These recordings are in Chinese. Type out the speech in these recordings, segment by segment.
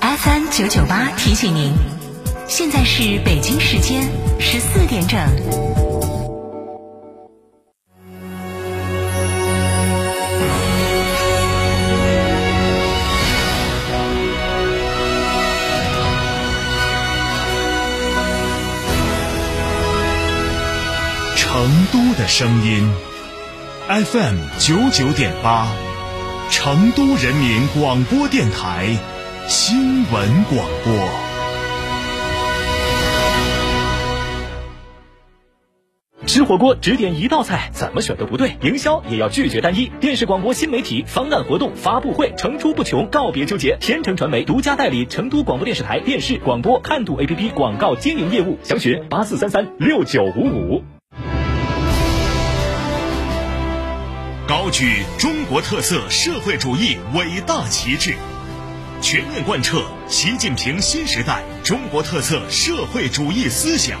FM 九九八提醒您，现在是北京时间十四点整。声音，FM 九九点八，成都人民广播电台新闻广播。吃火锅只点一道菜，怎么选都不对。营销也要拒绝单一。电视广播新媒体方案活动发布会层出不穷，告别纠结。天成传媒独家代理成都广播电视台电视广播看度 APP 广告经营业务，详询八四三三六九五五。举中国特色社会主义伟大旗帜，全面贯彻习近平新时代中国特色社会主义思想。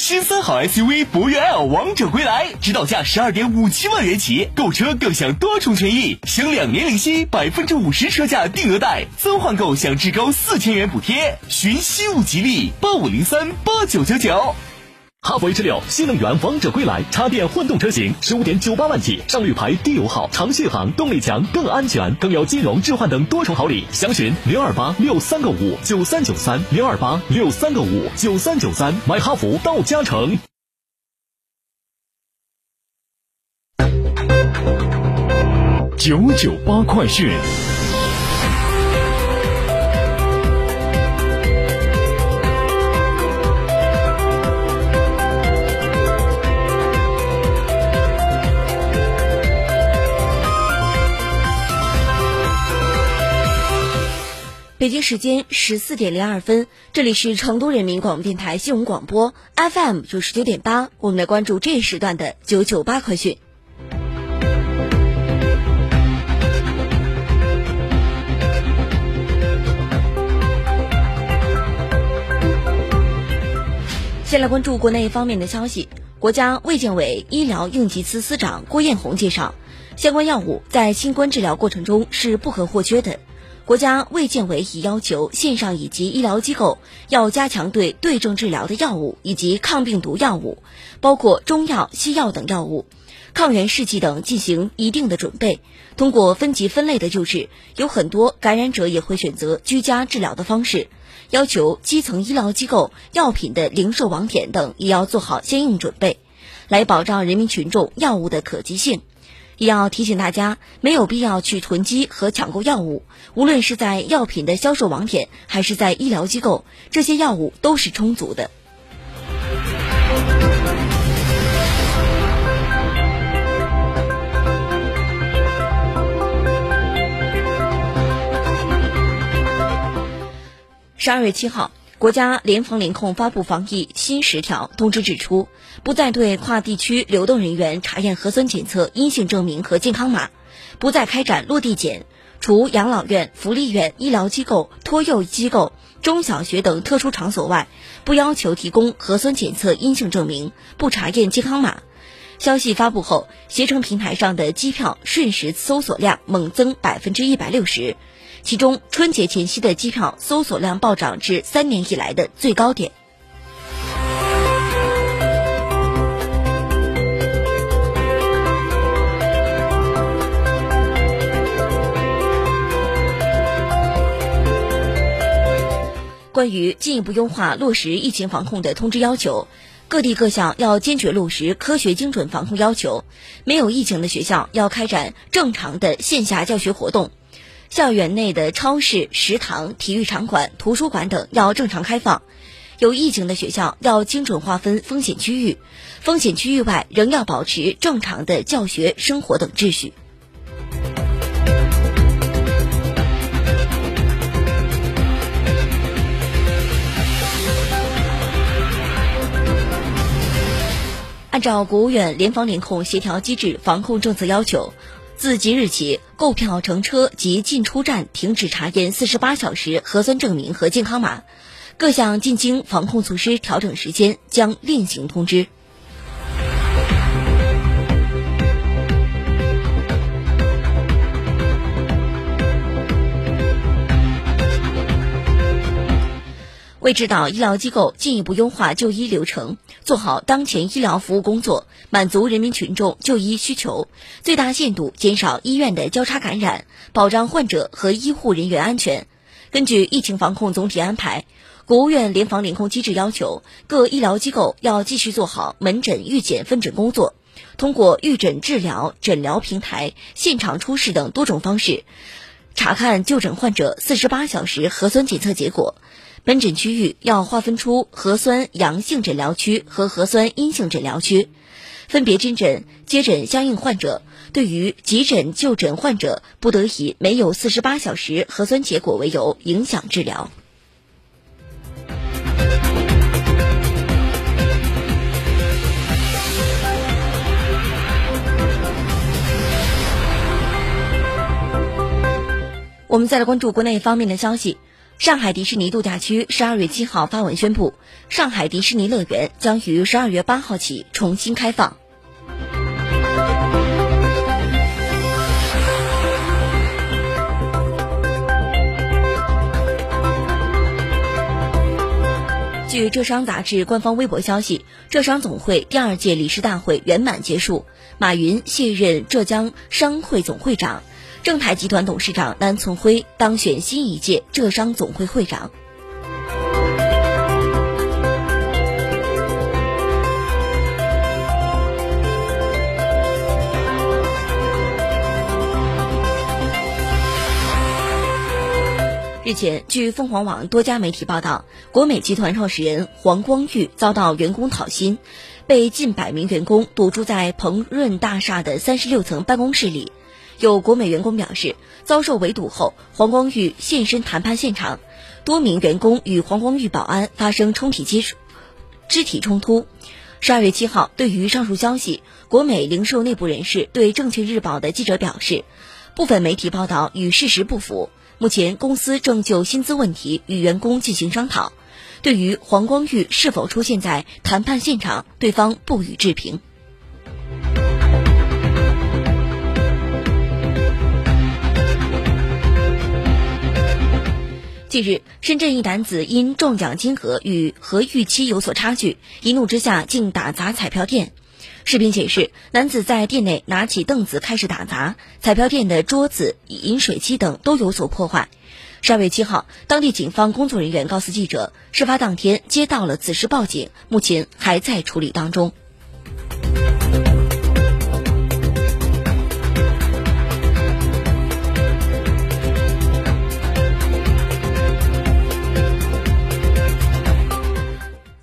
新三好 SUV 博越 L 王者归来，指导价十二点五七万元起，购车更享多重权益，享两年零息，百分之五十车价定额贷，增换购享至高四千元补贴。寻西物吉利八五零三八九九九。哈弗 H 六新能源王者归来，插电混动车型十五点九八万起，上绿牌，低油耗，长续航，动力强，更安全，更有金融置换等多重好礼。详询零二八六三个五九三九三零二八六三个五九三九三，买哈弗到嘉诚。九九八快讯。北京时间十四点零二分，这里是成都人民广播电台新闻广播 FM 九十九点八，我们来关注这一时段的九九八快讯。先来关注国内方面的消息，国家卫健委医疗应急司司长郭艳红介绍，相关药物在新冠治疗过程中是不可或缺的。国家卫健委已要求线上以及医疗机构要加强对对症治疗的药物以及抗病毒药物，包括中药、西药等药物、抗原试剂等进行一定的准备。通过分级分类的救治，有很多感染者也会选择居家治疗的方式。要求基层医疗机构、药品的零售网点等也要做好相应准备，来保障人民群众药物的可及性。也要提醒大家，没有必要去囤积和抢购药物。无论是在药品的销售网点，还是在医疗机构，这些药物都是充足的。十二月七号。国家联防联控发布防疫新十条通知，指出不再对跨地区流动人员查验核酸检测阴性证明和健康码，不再开展落地检，除养老院、福利院、医疗机构、托幼机构、中小学等特殊场所外，不要求提供核酸检测阴性证明，不查验健康码。消息发布后，携程平台上的机票瞬时搜索量猛增百分之一百六十。其中，春节前夕的机票搜索量暴涨至三年以来的最高点。关于进一步优化落实疫情防控的通知要求，各地各校要坚决落实科学精准防控要求，没有疫情的学校要开展正常的线下教学活动。校园内的超市食堂体育场馆图书馆等要正常开放有疫情的学校要精准划分风险区域风险区域外仍要保持正常的教学生活等秩序。按照国务院联防联控协调机制防控政策要求自即日起，购票乘车及进出站停止查验四十八小时核酸证明和健康码，各项进京防控措施调整时间将另行通知。为指导医疗机构进一步优化就医流程，做好当前医疗服务工作，满足人民群众就医需求，最大限度减少医院的交叉感染，保障患者和医护人员安全。根据疫情防控总体安排，国务院联防联控机制要求，各医疗机构要继续做好门诊预检分诊工作，通过预诊治疗、诊疗平台、现场出示等多种方式，查看就诊患者四十八小时核酸检测结果。门诊区域要划分出核酸阳性诊疗区和核酸阴性诊疗区，分别诊诊接诊相应患者。对于急诊就诊患者，不得以没有四十八小时核酸结果为由影响治疗。我们再来关注国内方面的消息。上海迪士尼度假区十二月七号发文宣布，上海迪士尼乐园将于十二月八号起重新开放。据浙商杂志官方微博消息，浙商总会第二届理事大会圆满结束，马云卸任浙江商会总会长。正泰集团董事长南存辉当选新一届浙商总会会长。日前，据凤凰网多家媒体报道，国美集团创始人黄光裕遭到员工讨薪，被近百名员工堵住在鹏润大厦的三十六层办公室里。有国美员工表示，遭受围堵后，黄光裕现身谈判现场，多名员工与黄光裕保安发生冲体接触、肢体冲突。十二月七号，对于上述消息，国美零售内部人士对证券日报的记者表示，部分媒体报道与事实不符。目前，公司正就薪资问题与员工进行商讨。对于黄光裕是否出现在谈判现场，对方不予置评。近日，深圳一男子因中奖金额与和预期有所差距，一怒之下竟打砸彩票店。视频显示，男子在店内拿起凳子开始打砸，彩票店的桌子、饮水机等都有所破坏。十二月七号，当地警方工作人员告诉记者，事发当天接到了此事报警，目前还在处理当中。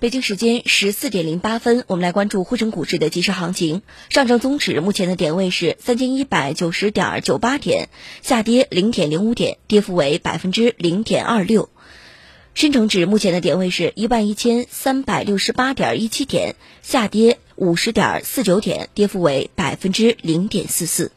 北京时间十四点零八分，我们来关注沪深股市的即时行情。上证综指目前的点位是三千一百九十点九八点，下跌零点零五点，跌幅为百分之零点二六。深成指目前的点位是一万一千三百六十八点一七点，下跌五十点四九点，跌幅为百分之零点四四。